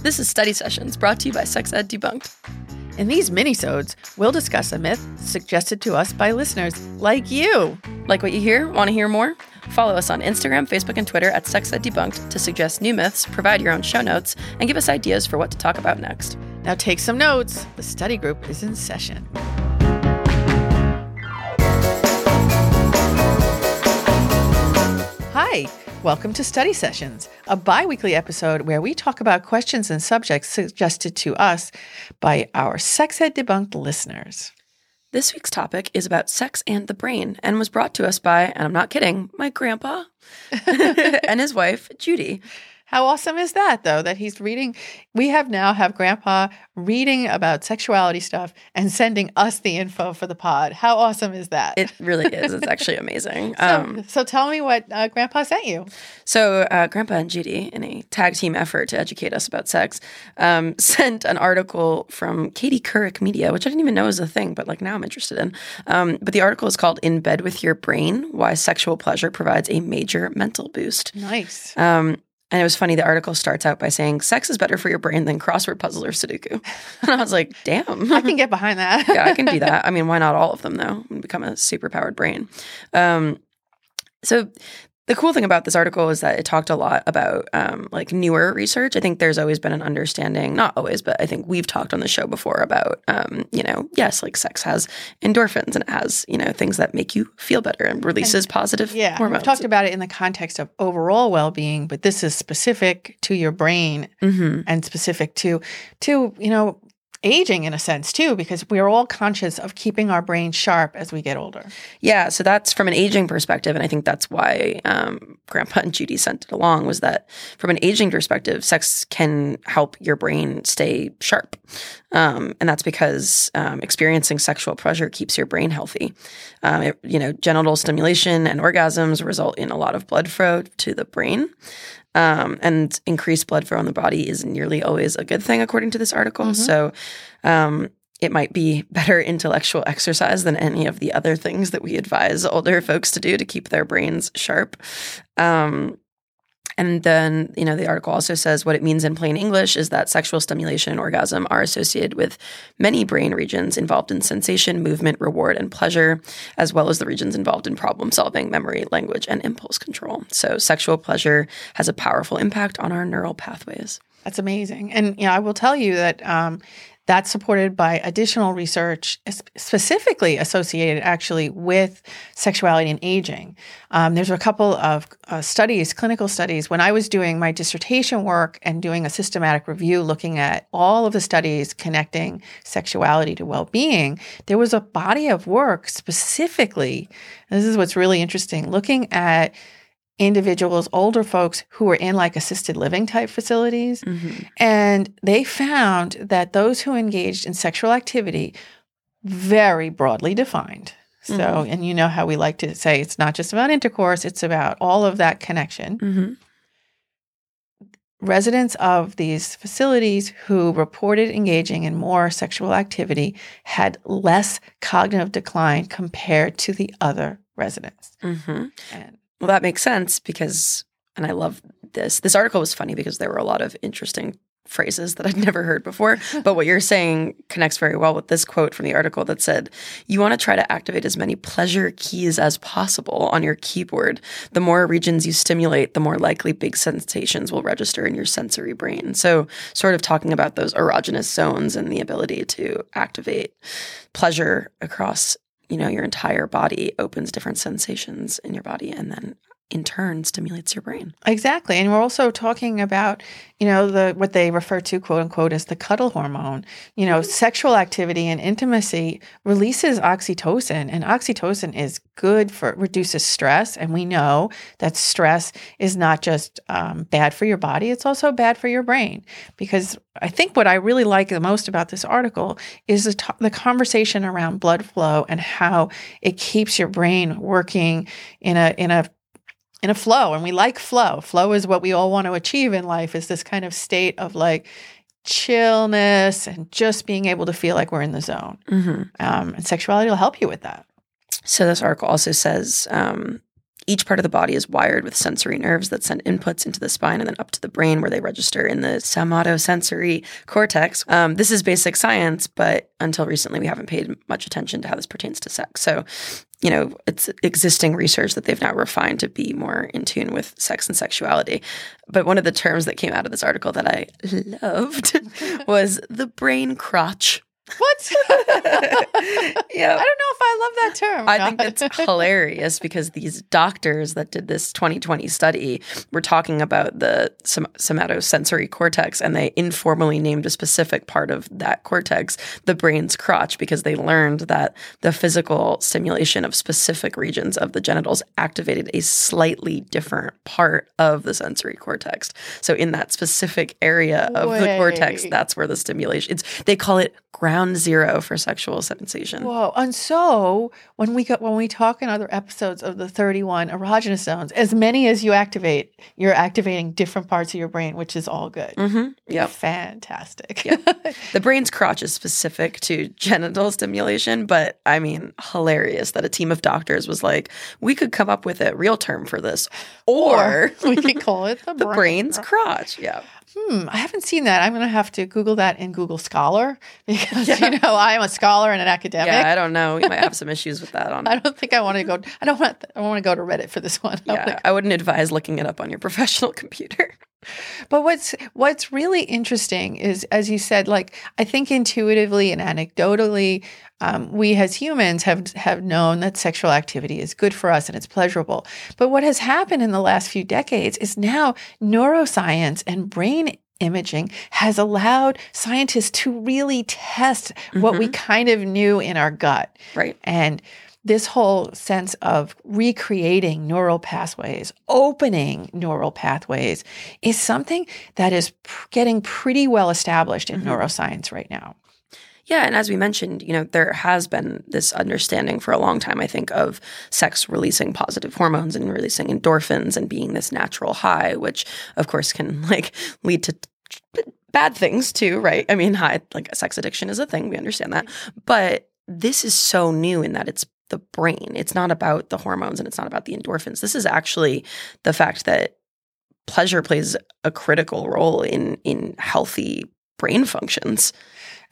This is Study Sessions brought to you by Sex Ed Debunked. In these minisodes, we'll discuss a myth suggested to us by listeners like you. Like what you hear? Want to hear more? Follow us on Instagram, Facebook, and Twitter at Sex Ed Debunked to suggest new myths, provide your own show notes, and give us ideas for what to talk about next. Now take some notes. The study group is in session. Hi, welcome to Study Sessions, a bi weekly episode where we talk about questions and subjects suggested to us by our Sex Ed Debunked listeners. This week's topic is about sex and the brain and was brought to us by, and I'm not kidding, my grandpa and his wife, Judy. How awesome is that, though, that he's reading? We have now have Grandpa reading about sexuality stuff and sending us the info for the pod. How awesome is that? It really is. It's actually amazing. so, Um, so tell me what uh, Grandpa sent you. So, uh, Grandpa and Judy, in a tag team effort to educate us about sex, um, sent an article from Katie Couric Media, which I didn't even know was a thing, but like now I'm interested in. Um, but the article is called "In Bed with Your Brain: Why Sexual Pleasure Provides a Major Mental Boost." Nice. Um, and it was funny. The article starts out by saying, "Sex is better for your brain than crossword puzzle or Sudoku," and I was like, "Damn, I can get behind that. yeah, I can do that. I mean, why not all of them though? And become a super powered brain. Um, so the cool thing about this article is that it talked a lot about um, like newer research. I think there's always been an understanding, not always, but I think we've talked on the show before about, um, you know, yes, like sex has endorphins and it has, you know, things that make you feel better and releases positive Yeah, hormones. we've talked about it in the context of overall well-being, but this is specific to your brain Mhm. and specific to to you know aging in a sense too, because we are all conscious of keeping our brain sharp as we get older. Yeah, so that's from an aging perspective, and I think that's why um, Grandpa and Judy sent it along. Was that from an aging perspective, sex can help your brain stay sharp, um, and that's because um, experiencing sexual pleasure keeps your brain healthy. Um, it, you know, genital stimulation and orgasms result in a lot of blood flow to the brain. Um, and increased blood flow in the body is nearly always a good thing, according to this article. So, um, it might be better intellectual exercise than any of the other things that we advise older folks to do to keep their brains sharp. Um, and then, you know, the article also says what it means in plain English is that sexual stimulation and orgasm are associated with many brain regions involved in sensation, movement, reward, and pleasure, as well as the regions involved in problem solving, memory, language, and impulse control. So, sexual pleasure has a powerful impact on our neural pathways. That's amazing. And you know, I will tell you that um, that's supported by additional research, specifically associated actually with sexuality and aging. Um, there's a couple of uh, studies, clinical studies. When I was doing my dissertation work and doing a systematic review looking at all of the studies connecting sexuality to well being, there was a body of work specifically. This is what's really interesting looking at individuals, older folks who were in like assisted living type facilities. And they found that those who engaged in sexual activity, very broadly defined. So, and you know how we like to say it's not just about intercourse, it's about all of that connection. Mm-hmm. Residents of these facilities who reported engaging in more sexual activity had less cognitive decline compared to the other residents. Mm-hmm. And Well, that makes sense because, and I love this. This article was funny because there were a lot of interesting phrases that I'd never heard before. But what you're saying connects very well with this quote from the article that said, You want to try to activate as many pleasure keys as possible on your keyboard. The more regions you stimulate, the more likely big sensations will register in your sensory brain. So, sort of talking about those erogenous zones and the ability to activate pleasure across you know your entire body opens different sensations in your body and then in turn stimulates your brain Exactly. And we're also talking about, you know, the what they refer to quote unquote as the cuddle hormone. You know, sexual activity and intimacy releases oxytocin and oxytocin is good for reduces stress and we know that stress is not just um, bad for your body, it's also bad for your brain because I think what I really like the most about this article is the, to- the conversation around blood flow and how it keeps your brain working in a in a in a flow and we like flow flow is what we all want to achieve in life is this kind of state of like chillness and just being able to feel like we're in the zone mm-hmm. um, and sexuality will help you with that so this article also says um, each part of the body is wired with sensory nerves that send inputs into the spine and then up to the brain where they register in the somatosensory cortex. Um, this is basic science, but until recently, we haven't paid much attention to how this pertains to sex. So, you know, it's existing research that they've now refined to be more in tune with sex and sexuality. But one of the terms that came out of this article that I loved was the brain crotch. What? yeah. I don't know if I love that term. I think it's hilarious because these doctors that did this 2020 study were talking about the som- somatosensory cortex and they informally named a specific part of that cortex the brain's crotch because they learned that the physical stimulation of specific regions of the genitals activated a slightly different part of the sensory cortex. So in that specific area of the cortex, that's where the stimulation it's they call it ground zero for sexual sensation. Whoa! And so when we got when we talk in other episodes of the 31 erogenous zones, as many as you activate, you're activating different parts of your brain, which is all good. Mm-hmm. Yep. Fantastic. The brain's crotch is specific to genital stimulation, but I mean, hilarious that a team of doctors was like, we could come up with a real term for this, or, we could call it the, the brain. brain's crotch. Yeah. Hmm, I haven't seen that. I'm going to have to Google that in Google Scholar because you know I am a scholar and an academic. Yeah, I don't know. We might have some issues with that on. I don't think I want to go. I don't want. I want to go to Reddit for this one. I Yeah, I wouldn't advise looking it up on your professional computer. But what's what's really interesting is, as you said, like I think intuitively and anecdotally, um, we as humans have have known that sexual activity is good for us and it's pleasurable. But what has happened in the last few decades is now neuroscience and brain imaging has allowed scientists to really test what we kind of knew in our gut. Right. And this whole sense of recreating neural pathways, opening neural pathways, is something that is pr- getting pretty well established in mm-hmm. neuroscience right now. Yeah, and as we mentioned, you know, there has been this understanding for a long time, I think, of sex releasing positive hormones and releasing endorphins and being this natural high, which of course can like lead to t- bad things too, right? I mean, high like a sex addiction is a thing, we understand that. But this is so new in that it's the brain. It's not about the hormones and it's not about the endorphins. This is actually the fact that pleasure plays a critical role in in healthy brain functions.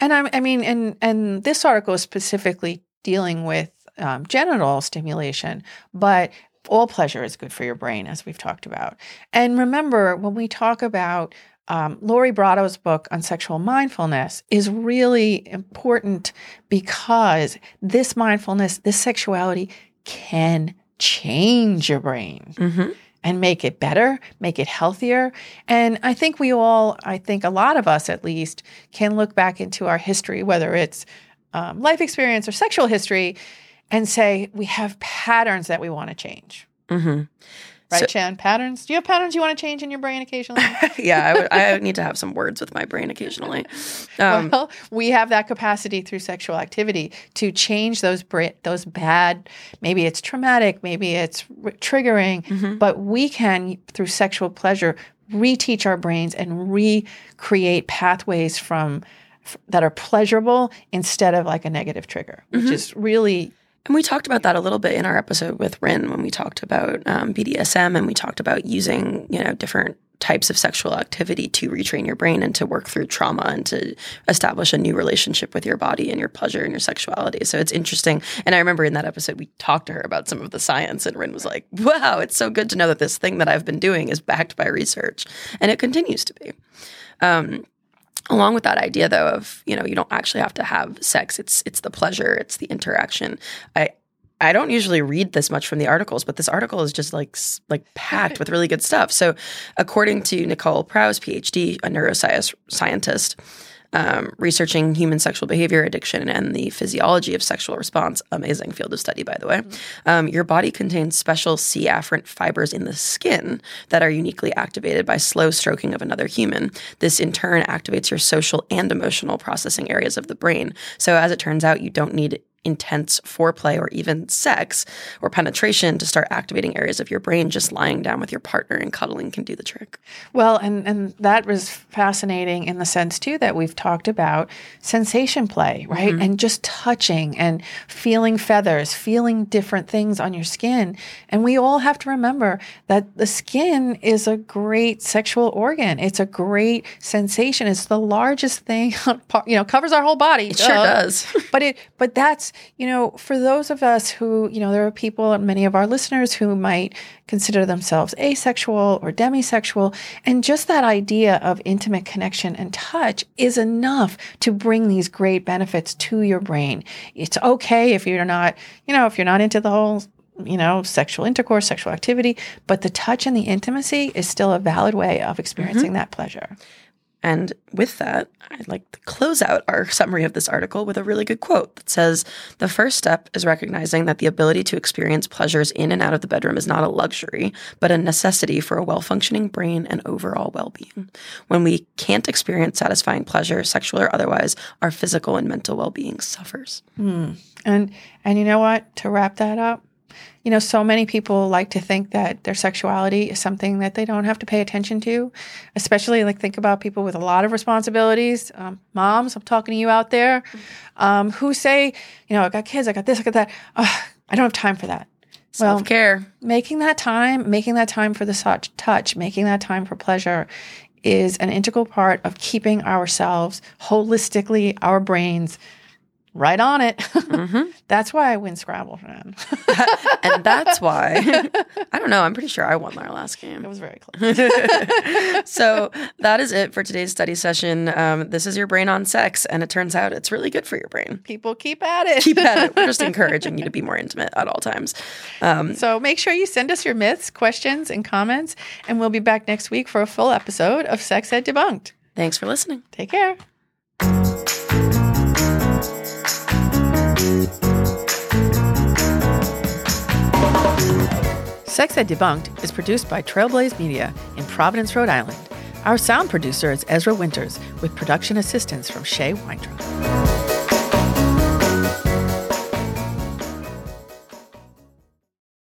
And I, I mean, and and this article is specifically dealing with um, genital stimulation, but all pleasure is good for your brain, as we've talked about. And remember, when we talk about um, Lori Brotto's book on sexual mindfulness is really important because this mindfulness, this sexuality can change your brain Mm-hmm. and make it better, make it healthier. And I think we all, I think a lot of us at least, can look back into our history, whether it's um, life experience or sexual history, and say we have patterns that we want to change. Mm-hmm. Right, So- Chan? Patterns? Do you have patterns you want to change in your brain occasionally? yeah, I would, I need to have some words with my brain occasionally. Um, well, we have that capacity through sexual activity to change those bra- those bad. Maybe it's traumatic, maybe it's r- triggering, mhm. but we can through sexual pleasure reteach our brains and recreate pathways from f- that are pleasurable instead of like a negative trigger, which Mhm. is really And we talked about that a little bit in our episode with Rin when we talked about um, BDSM and we talked about using, you know, different types of sexual activity to retrain your brain and to work through trauma and to establish a new relationship with your body and your pleasure and your sexuality. So it's interesting. And I remember in that episode, we talked to her about some of the science, and Rin was like, wow, it's so good to know that this thing that I've been doing is backed by research. And it continues to be. Um, along with that idea though of you know you don't actually have to have sex. It's it's the pleasure. It's the interaction. I I don't usually read this much from the articles, but this article is just like like packed with really good stuff. So, according to Nicole Prause, PhD, a neuroscience scientist, um, researching human sexual behavior, addiction, and the physiology of sexual response, amazing field of study, by the way. Um, your body contains special C afferent fibers in the skin that are uniquely activated by slow stroking of another human. This in turn activates your social and emotional processing areas of the brain. So, as it turns out, you don't need intense foreplay or even sex or penetration to start activating areas of your brain. Just lying down with your partner and cuddling can do the trick. Well, and, and that was fascinating in the sense, too, that we've talked about sensation play, right? Mm-hmm. And just touching and feeling feathers, feeling different things on your skin. And we all have to remember that the skin is a great sexual organ. It's a great sensation. It's the largest thing, you know, covers our whole body. It sure does. but it, but that's, you know, for those of us who, you know, there are people, many of our listeners who might consider themselves asexual or demisexual. And just that idea of intimate connection and touch is enough to bring these great benefits to your brain. It's okay if you're not, you know, if you're not into the whole you know, sexual intercourse, sexual activity, but the touch and the intimacy is still a valid way of experiencing mm-hmm. that pleasure. And with that, I'd like to close out our summary of this article with a really good quote that says The first step is recognizing that the ability to experience pleasures in and out of the bedroom is not a luxury, but a necessity for a well functioning brain and overall well being. When we can't experience satisfying pleasure, sexual or otherwise, our physical and mental well being suffers. Mm. And, and you know what? To wrap that up, you know, so many people like to think that their sexuality is something that they don't have to pay attention to, especially like think about people with a lot of responsibilities. Um, moms, I'm talking to you out there, um, who say, you know, I got kids, I got this, I got that. I don't have time for that. Self care. Making that time, making that time for the touch, making that time for pleasure is an integral part of keeping ourselves holistically, our brains right on it. Mm-hmm. that's why I win Scrabble, man. and that's why I don't know. I'm pretty sure I won our last game. It was very close. so that is it for today's study session. Um, this is your brain on sex, and it turns out it's really good for your brain. People keep at it. Keep at it. We're just encouraging you to be more intimate at all times. Um, so make sure you send us your myths, questions, and comments, and we'll be back next week for a full episode of Sex Ed Debunked. Thanks for listening. Take care. Sex Ed Debunked is produced by Trailblaze Media in Providence, Rhode Island. Our sound producer is Ezra Winters, with production assistance from Shay Weintraub.